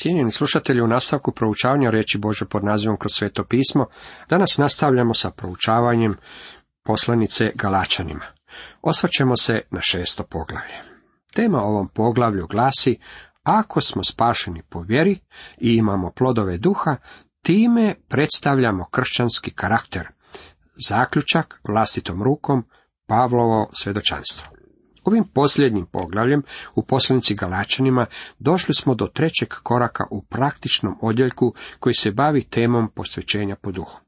Cijenjeni slušatelji, u nastavku proučavanja reći Bože pod nazivom kroz sveto pismo, danas nastavljamo sa proučavanjem poslanice Galačanima. Osvrćemo se na šesto poglavlje. Tema ovom poglavlju glasi, ako smo spašeni po vjeri i imamo plodove duha, time predstavljamo kršćanski karakter. Zaključak vlastitom rukom Pavlovo svedočanstvo. Ovim posljednjim poglavljem u poslanici Galačanima došli smo do trećeg koraka u praktičnom odjeljku koji se bavi temom posvećenja po duhu.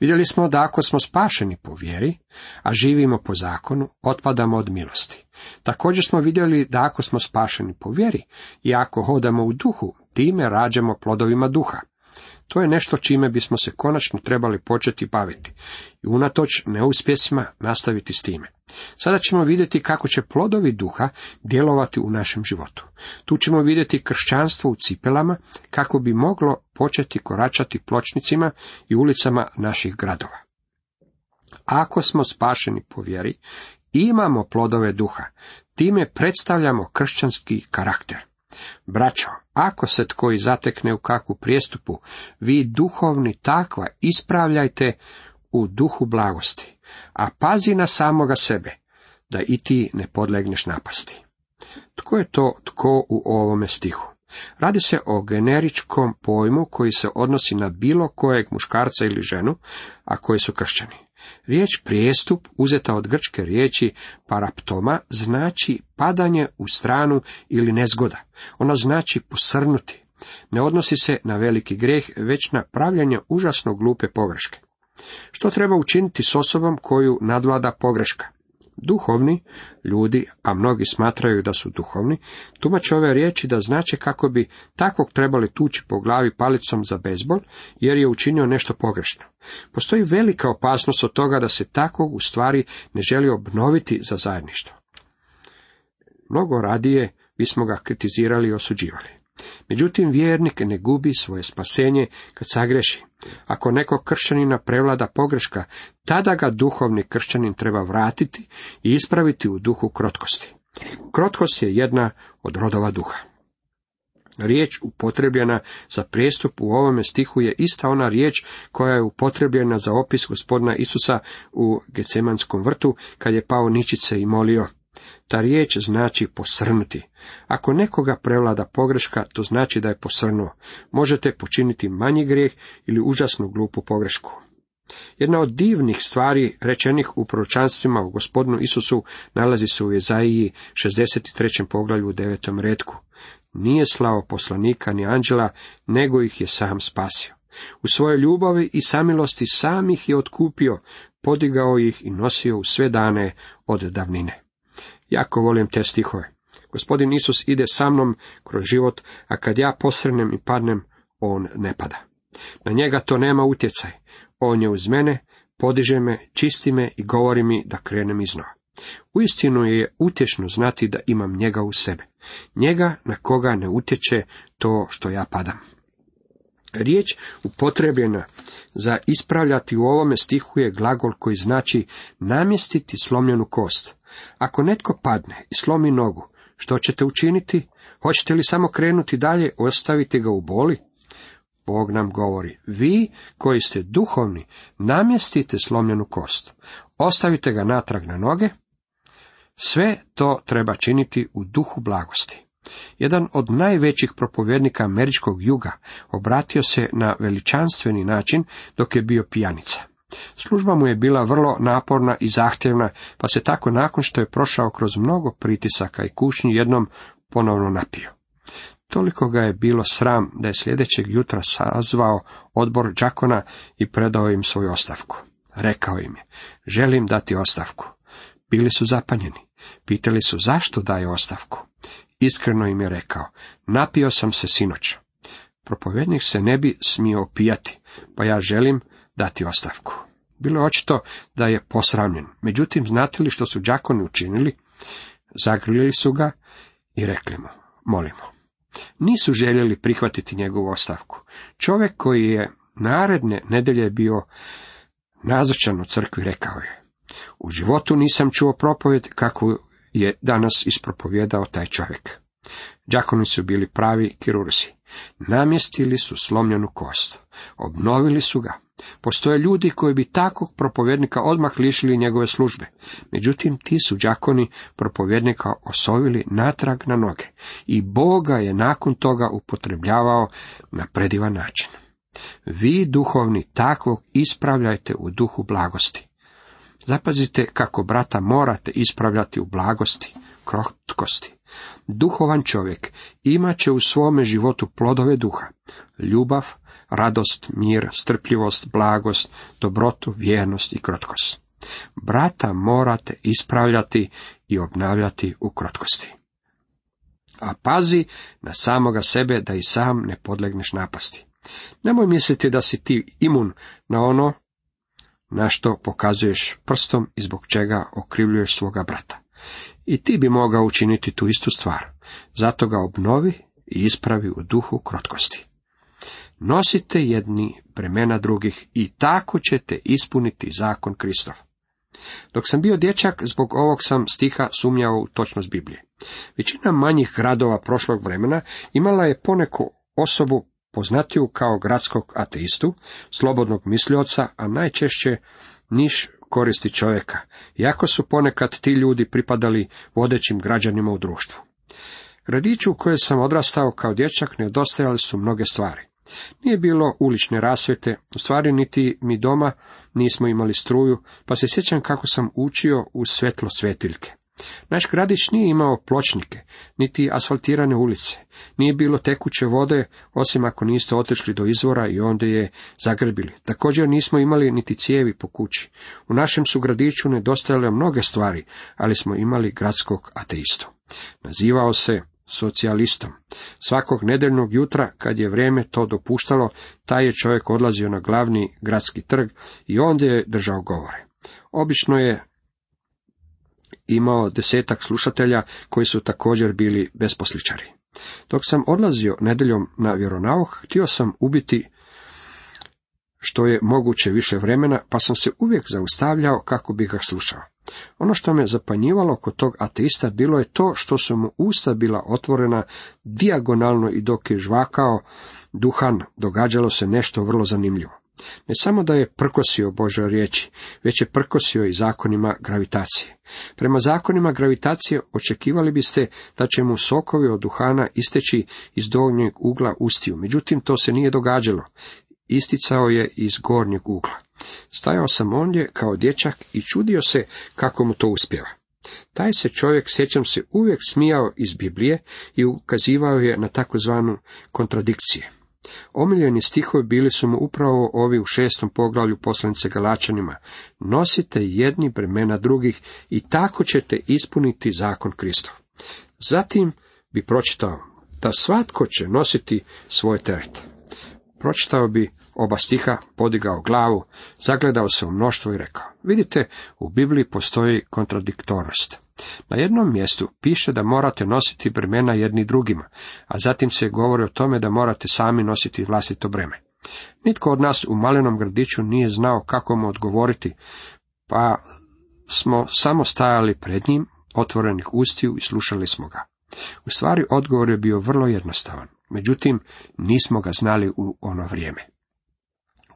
Vidjeli smo da ako smo spašeni po vjeri, a živimo po zakonu, otpadamo od milosti. Također smo vidjeli da ako smo spašeni po vjeri i ako hodamo u duhu, time rađamo plodovima duha. To je nešto čime bismo se konačno trebali početi baviti i unatoč neuspjesima nastaviti s time. Sada ćemo vidjeti kako će plodovi duha djelovati u našem životu. Tu ćemo vidjeti kršćanstvo u cipelama kako bi moglo početi koračati pločnicima i ulicama naših gradova. Ako smo spašeni po vjeri, imamo plodove duha, time predstavljamo kršćanski karakter. Braćo, ako se tko i zatekne u kakvu prijestupu, vi duhovni takva ispravljajte u duhu blagosti, a pazi na samoga sebe, da i ti ne podlegneš napasti. Tko je to tko u ovome stihu? Radi se o generičkom pojmu koji se odnosi na bilo kojeg muškarca ili ženu, a koji su kršćani. Riječ prijestup, uzeta od grčke riječi paraptoma, znači padanje u stranu ili nezgoda. Ona znači posrnuti. Ne odnosi se na veliki greh, već na pravljanje užasno glupe pogreške. Što treba učiniti s osobom koju nadvlada pogreška? Duhovni ljudi, a mnogi smatraju da su duhovni, tumače ove riječi da znače kako bi takvog trebali tući po glavi palicom za bezbol, jer je učinio nešto pogrešno. Postoji velika opasnost od toga da se takvog u stvari ne želi obnoviti za zajedništvo. Mnogo radije bismo ga kritizirali i osuđivali. Međutim, vjernik ne gubi svoje spasenje kad sagreši. Ako nekog kršćanina prevlada pogreška, tada ga duhovni kršćanin treba vratiti i ispraviti u duhu krotkosti. Krotkost je jedna od rodova duha. Riječ upotrebljena za prijestup u ovome stihu je ista ona riječ koja je upotrebljena za opis gospodina Isusa u Gecemanskom vrtu, kad je pao ničice i molio. Ta riječ znači posrnuti. Ako nekoga prevlada pogreška, to znači da je posrnuo. Možete počiniti manji grijeh ili užasnu glupu pogrešku. Jedna od divnih stvari rečenih u proročanstvima u gospodinu Isusu nalazi se u Jezaiji 63. poglavlju u 9. redku. Nije slao poslanika ni anđela, nego ih je sam spasio. U svojoj ljubavi i samilosti sam ih je otkupio, podigao ih i nosio u sve dane od davnine. Jako volim te stihove. Gospodin Isus ide sa mnom kroz život, a kad ja posrnem i padnem, on ne pada. Na njega to nema utjecaj. On je uz mene, podiže me, čisti me i govori mi da krenem iznova. Uistinu je utješno znati da imam njega u sebe. Njega na koga ne utječe to što ja padam. Riječ upotrebljena za ispravljati u ovome stihu je glagol koji znači namjestiti slomljenu kost. Ako netko padne i slomi nogu, što ćete učiniti? Hoćete li samo krenuti dalje, ostaviti ga u boli? Bog nam govori, vi koji ste duhovni, namjestite slomljenu kost, ostavite ga natrag na noge, sve to treba činiti u duhu blagosti. Jedan od najvećih propovjednika američkog juga obratio se na veličanstveni način dok je bio pijanica. Služba mu je bila vrlo naporna i zahtjevna, pa se tako nakon što je prošao kroz mnogo pritisaka i kušnji jednom ponovno napio. Toliko ga je bilo sram da je sljedećeg jutra sazvao odbor đakona i predao im svoju ostavku. Rekao im je, želim dati ostavku. Bili su zapanjeni. Pitali su zašto daje ostavku. Iskreno im je rekao, napio sam se sinoć. Propovjednik se ne bi smio opijati, pa ja želim dati ostavku. Bilo je očito da je posramljen. Međutim, znate li što su đakoni učinili? Zagrlili su ga i rekli mu, molimo. Nisu željeli prihvatiti njegovu ostavku. Čovjek koji je naredne nedelje bio nazočan u crkvi rekao je, u životu nisam čuo propovjed kako je danas ispropovjedao taj čovjek. Đakoni su bili pravi kirurzi. Namjestili su slomljenu kost. Obnovili su ga. Postoje ljudi koji bi takvog propovjednika odmah lišili njegove službe. Međutim, ti su đakoni propovjednika osovili natrag na noge. I Boga je nakon toga upotrebljavao na predivan način. Vi, duhovni, takvog ispravljajte u duhu blagosti. Zapazite kako brata morate ispravljati u blagosti, krotkosti. Duhovan čovjek imat će u svome životu plodove duha, ljubav, radost, mir, strpljivost, blagost, dobrotu, vjernost i krotkost. Brata morate ispravljati i obnavljati u krotkosti. A pazi na samoga sebe da i sam ne podlegneš napasti. Nemoj misliti da si ti imun na ono na što pokazuješ prstom i zbog čega okrivljuješ svoga brata. I ti bi mogao učiniti tu istu stvar. Zato ga obnovi i ispravi u duhu krotkosti. Nosite jedni premena drugih i tako ćete ispuniti zakon Kristov. Dok sam bio dječak, zbog ovog sam stiha sumnjao u točnost Biblije. Većina manjih gradova prošlog vremena imala je poneku osobu poznatiju kao gradskog ateistu, slobodnog mislioca, a najčešće niš koristi čovjeka, iako su ponekad ti ljudi pripadali vodećim građanima u društvu. Gradiću u kojoj sam odrastao kao dječak nedostajale su mnoge stvari. Nije bilo ulične rasvjete, u stvari niti mi doma nismo imali struju, pa se sjećam kako sam učio u svetlo svetiljke. Naš gradić nije imao pločnike, niti asfaltirane ulice, nije bilo tekuće vode, osim ako niste otišli do izvora i onda je zagrebili. Također nismo imali niti cijevi po kući. U našem su gradiću nedostajale mnoge stvari, ali smo imali gradskog ateistu. Nazivao se socijalistom. Svakog nedeljnog jutra, kad je vrijeme to dopuštalo, taj je čovjek odlazio na glavni gradski trg i onda je držao govore. Obično je imao desetak slušatelja koji su također bili besposličari. Dok sam odlazio nedeljom na vjeronauk, htio sam ubiti što je moguće više vremena, pa sam se uvijek zaustavljao kako bih ga slušao. Ono što me zapanjivalo kod tog ateista bilo je to što su mu usta bila otvorena dijagonalno i dok je žvakao duhan, događalo se nešto vrlo zanimljivo. Ne samo da je prkosio Božoj riječi, već je prkosio i zakonima gravitacije. Prema zakonima gravitacije očekivali biste da će mu sokovi od duhana isteći iz donjeg ugla ustiju, međutim to se nije događalo. Isticao je iz gornjeg ugla. Stajao sam ondje kao dječak i čudio se kako mu to uspjeva. Taj se čovjek, sjećam se, uvijek smijao iz Biblije i ukazivao je na takozvanu kontradikcije. Omiljeni stihovi bili su mu upravo ovi u šestom poglavlju poslanice Galačanima. Nosite jedni bremena drugih i tako ćete ispuniti zakon Kristov. Zatim bi pročitao da svatko će nositi svoj teret. Pročitao bi oba stiha, podigao glavu, zagledao se u mnoštvo i rekao, vidite, u Bibliji postoji kontradiktornost. Na jednom mjestu piše da morate nositi bremena jedni drugima, a zatim se govori o tome da morate sami nositi vlastito breme. Nitko od nas u malenom gradiću nije znao kako mu odgovoriti, pa smo samo stajali pred njim, otvorenih ustiju i slušali smo ga. U stvari odgovor je bio vrlo jednostavan, međutim nismo ga znali u ono vrijeme.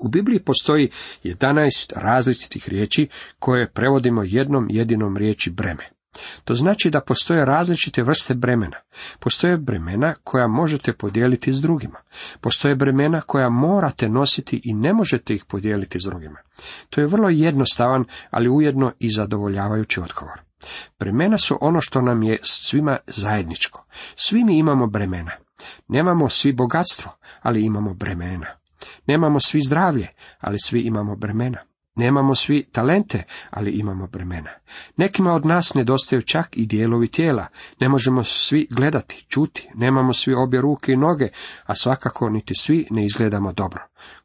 U Bibliji postoji 11 različitih riječi koje prevodimo jednom jedinom riječi breme. To znači da postoje različite vrste bremena. Postoje bremena koja možete podijeliti s drugima. Postoje bremena koja morate nositi i ne možete ih podijeliti s drugima. To je vrlo jednostavan, ali ujedno i zadovoljavajući odgovor. Bremena su ono što nam je svima zajedničko. Svi mi imamo bremena. Nemamo svi bogatstvo, ali imamo bremena. Nemamo svi zdravlje, ali svi imamo bremena. Nemamo svi talente, ali imamo bremena. Nekima od nas nedostaju čak i dijelovi tijela. Ne možemo svi gledati, čuti, nemamo svi obje ruke i noge, a svakako niti svi ne izgledamo dobro.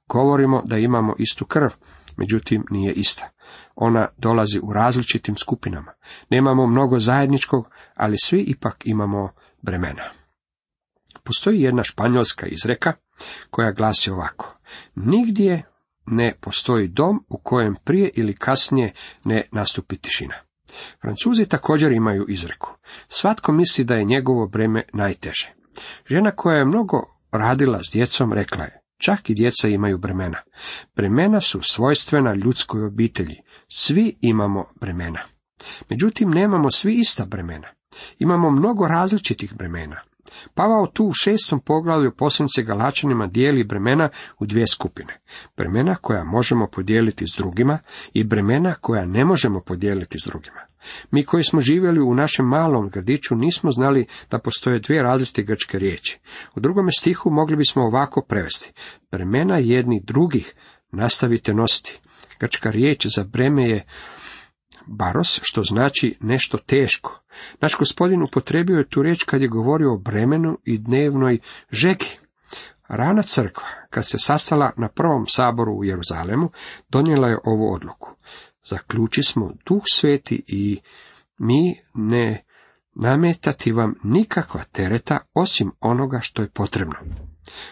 Govorimo da imamo istu krv, međutim nije ista. Ona dolazi u različitim skupinama. Nemamo mnogo zajedničkog, ali svi ipak imamo bremena. Postoji jedna španjolska izreka koja glasi ovako. Nigdje ne postoji dom u kojem prije ili kasnije ne nastupi tišina. Francuzi također imaju izreku. Svatko misli da je njegovo breme najteže. Žena koja je mnogo radila s djecom, rekla je, čak i djeca imaju bremena. Bremena su svojstvena ljudskoj obitelji. Svi imamo bremena. Međutim, nemamo svi ista bremena. Imamo mnogo različitih bremena. Pavao tu u šestom poglavlju poslanice Galačanima dijeli bremena u dvije skupine. Bremena koja možemo podijeliti s drugima i bremena koja ne možemo podijeliti s drugima. Mi koji smo živjeli u našem malom gradiću nismo znali da postoje dvije različite grčke riječi. U drugome stihu mogli bismo ovako prevesti. Bremena jedni drugih nastavite nositi. Grčka riječ za breme je baros, što znači nešto teško. Naš gospodin upotrebio je tu riječ kad je govorio o bremenu i dnevnoj žegi. Rana crkva, kad se sastala na prvom saboru u Jeruzalemu, donijela je ovu odluku. Zaključi smo duh sveti i mi ne nametati vam nikakva tereta osim onoga što je potrebno.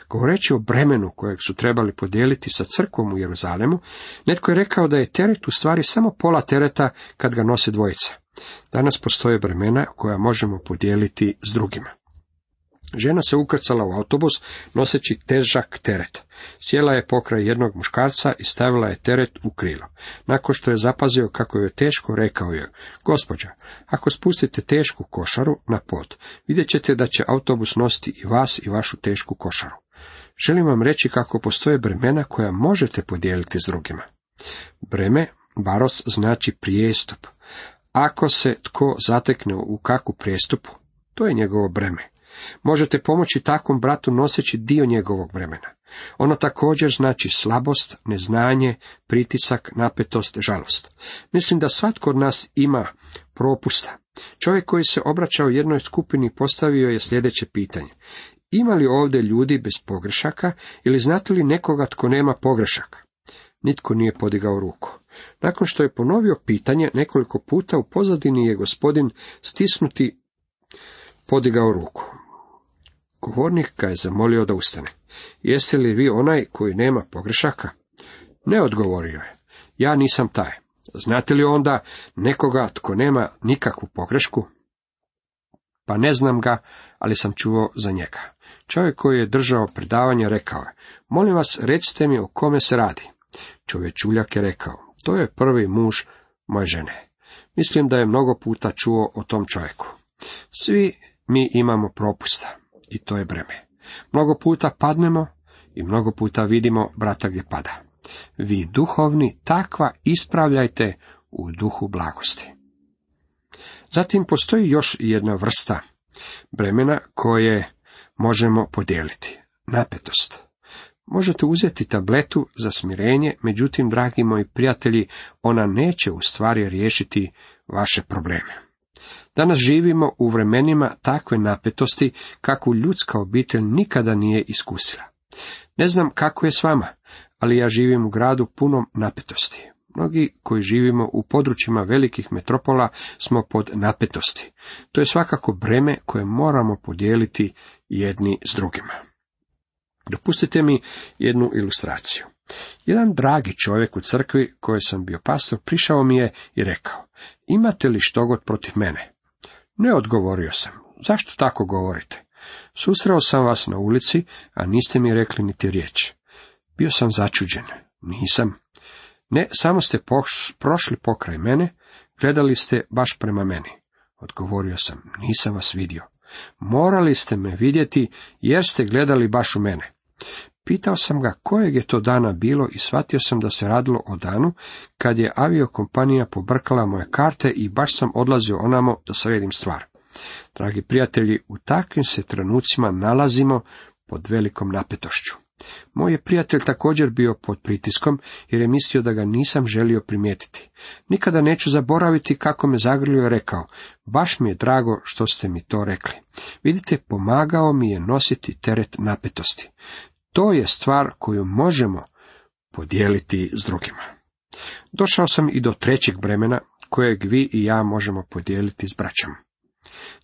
Govoreći o bremenu kojeg su trebali podijeliti sa crkvom u Jeruzalemu, netko je rekao da je teret u stvari samo pola tereta kad ga nose dvojica. Danas postoje bremena koja možemo podijeliti s drugima. Žena se ukrcala u autobus noseći težak teret. Sjela je pokraj jednog muškarca i stavila je teret u krilo. Nakon što je zapazio kako je teško, rekao je, gospođa, ako spustite tešku košaru na pod, vidjet ćete da će autobus nositi i vas i vašu tešku košaru. Želim vam reći kako postoje bremena koja možete podijeliti s drugima. Breme, baros, znači prijestup. Ako se tko zatekne u kakvu prijestupu, to je njegovo breme. Možete pomoći takvom bratu noseći dio njegovog vremena. Ono također znači slabost, neznanje, pritisak, napetost, žalost. Mislim da svatko od nas ima propusta. Čovjek koji se obraćao jednoj skupini postavio je sljedeće pitanje. Ima li ovdje ljudi bez pogrešaka ili znate li nekoga tko nema pogrešaka? Nitko nije podigao ruku. Nakon što je ponovio pitanje nekoliko puta u pozadini je gospodin stisnuti podigao ruku. Govornik ga je zamolio da ustane. Jeste li vi onaj koji nema pogrešaka? Ne odgovorio je. Ja nisam taj. Znate li onda nekoga tko nema nikakvu pogrešku? Pa ne znam ga, ali sam čuo za njega. Čovjek koji je držao predavanje rekao je, molim vas recite mi o kome se radi. Čovjek Čuljak je rekao, to je prvi muž moje žene. Mislim da je mnogo puta čuo o tom čovjeku. Svi mi imamo propusta i to je breme. Mnogo puta padnemo i mnogo puta vidimo brata gdje pada. Vi duhovni takva ispravljajte u duhu blagosti. Zatim postoji još jedna vrsta bremena koje možemo podijeliti. Napetost. Možete uzeti tabletu za smirenje, međutim, dragi moji prijatelji, ona neće u stvari riješiti vaše probleme. Danas živimo u vremenima takve napetosti kakvu ljudska obitelj nikada nije iskusila. Ne znam kako je s vama, ali ja živim u gradu punom napetosti. Mnogi koji živimo u područjima velikih metropola smo pod napetosti. To je svakako breme koje moramo podijeliti jedni s drugima. Dopustite mi jednu ilustraciju. Jedan dragi čovjek u crkvi koje sam bio pastor prišao mi je i rekao, imate li što god protiv mene? Ne odgovorio sam. Zašto tako govorite? Susreo sam vas na ulici, a niste mi rekli niti riječ. Bio sam začuđen. Nisam. Ne, samo ste prošli pokraj mene, gledali ste baš prema meni. Odgovorio sam, nisam vas vidio. Morali ste me vidjeti, jer ste gledali baš u mene. Pitao sam ga kojeg je to dana bilo i shvatio sam da se radilo o danu kad je aviokompanija pobrkala moje karte i baš sam odlazio onamo da sredim stvar. Dragi prijatelji, u takvim se trenucima nalazimo pod velikom napetošću. Moj je prijatelj također bio pod pritiskom jer je mislio da ga nisam želio primijetiti. Nikada neću zaboraviti kako me zagrlio rekao, baš mi je drago što ste mi to rekli. Vidite, pomagao mi je nositi teret napetosti. To je stvar koju možemo podijeliti s drugima. Došao sam i do trećeg bremena kojeg vi i ja možemo podijeliti s braćom.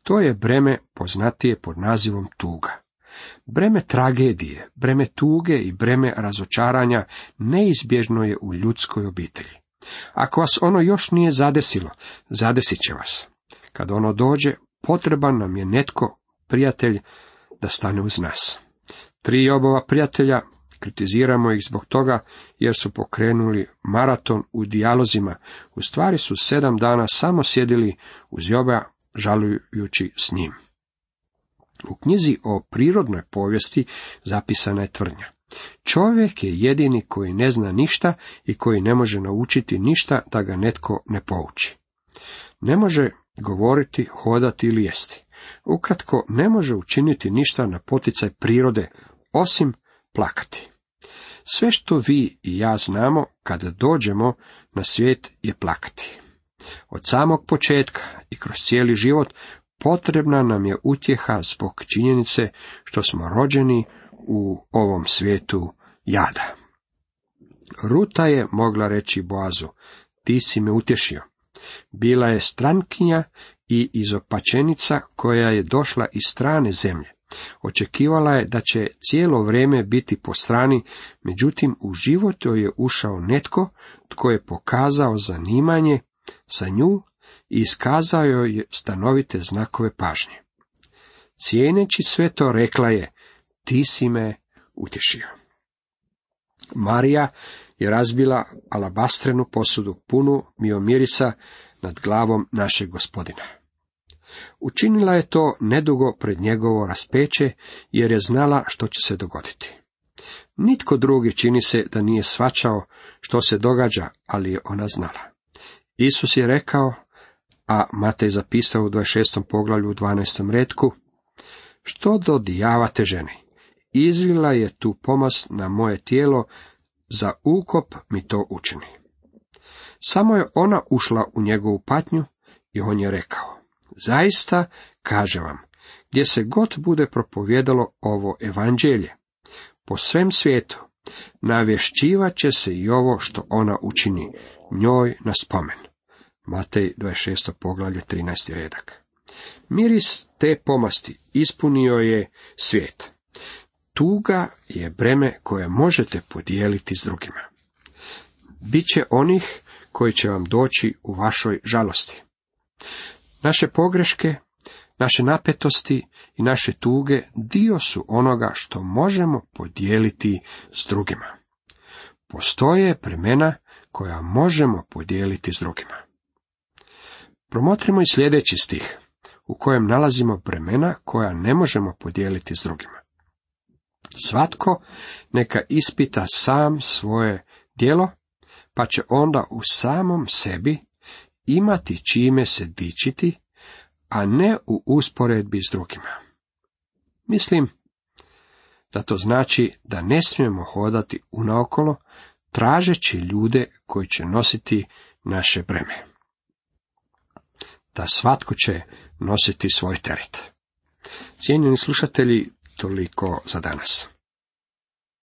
To je breme poznatije pod nazivom tuga. Breme tragedije, breme tuge i breme razočaranja neizbježno je u ljudskoj obitelji. Ako vas ono još nije zadesilo, zadesit će vas. Kad ono dođe, potreban nam je netko, prijatelj, da stane uz nas. Tri Jobova prijatelja kritiziramo ih zbog toga jer su pokrenuli maraton u dijalozima. U stvari su sedam dana samo sjedili uz Joba žalujući s njim. U knjizi o prirodnoj povijesti zapisana je tvrdnja. Čovjek je jedini koji ne zna ništa i koji ne može naučiti ništa da ga netko ne pouči. Ne može govoriti, hodati ili jesti. Ukratko, ne može učiniti ništa na poticaj prirode, osim plakati. Sve što vi i ja znamo kada dođemo na svijet je plakati. Od samog početka i kroz cijeli život potrebna nam je utjeha zbog činjenice što smo rođeni u ovom svijetu jada. Ruta je mogla reći Boazu, ti si me utješio. Bila je strankinja i izopačenica koja je došla iz strane zemlje. Očekivala je da će cijelo vrijeme biti po strani, međutim u život joj je ušao netko tko je pokazao zanimanje sa nju i iskazao joj stanovite znakove pažnje. Cijeneći sve to rekla je, ti si me utješio. Marija je razbila alabastrenu posudu punu miomirisa nad glavom našeg gospodina. Učinila je to nedugo pred njegovo raspeće, jer je znala što će se dogoditi. Nitko drugi čini se da nije svačao što se događa, ali je ona znala. Isus je rekao, a Matej zapisao u 26. poglavlju u 12. redku, što dodijavate ženi? Izlila je tu pomast na moje tijelo, za ukop mi to učini. Samo je ona ušla u njegovu patnju i on je rekao, zaista, kaže vam, gdje se god bude propovjedalo ovo evanđelje, po svem svijetu, navješćivat će se i ovo što ona učini, njoj na spomen. Matej 26. poglavlje 13. redak. Miris te pomasti ispunio je svijet. Tuga je breme koje možete podijeliti s drugima. Biće onih koji će vam doći u vašoj žalosti. Naše pogreške, naše napetosti i naše tuge dio su onoga što možemo podijeliti s drugima. Postoje premena koja možemo podijeliti s drugima. Promotrimo i sljedeći stih, u kojem nalazimo bremena koja ne možemo podijeliti s drugima. Svatko neka ispita sam svoje djelo, pa će onda u samom sebi imati čime se dičiti, a ne u usporedbi s drugima. Mislim da to znači da ne smijemo hodati unaokolo, tražeći ljude koji će nositi naše breme. Da svatko će nositi svoj teret. Cijenjeni slušatelji, toliko za danas.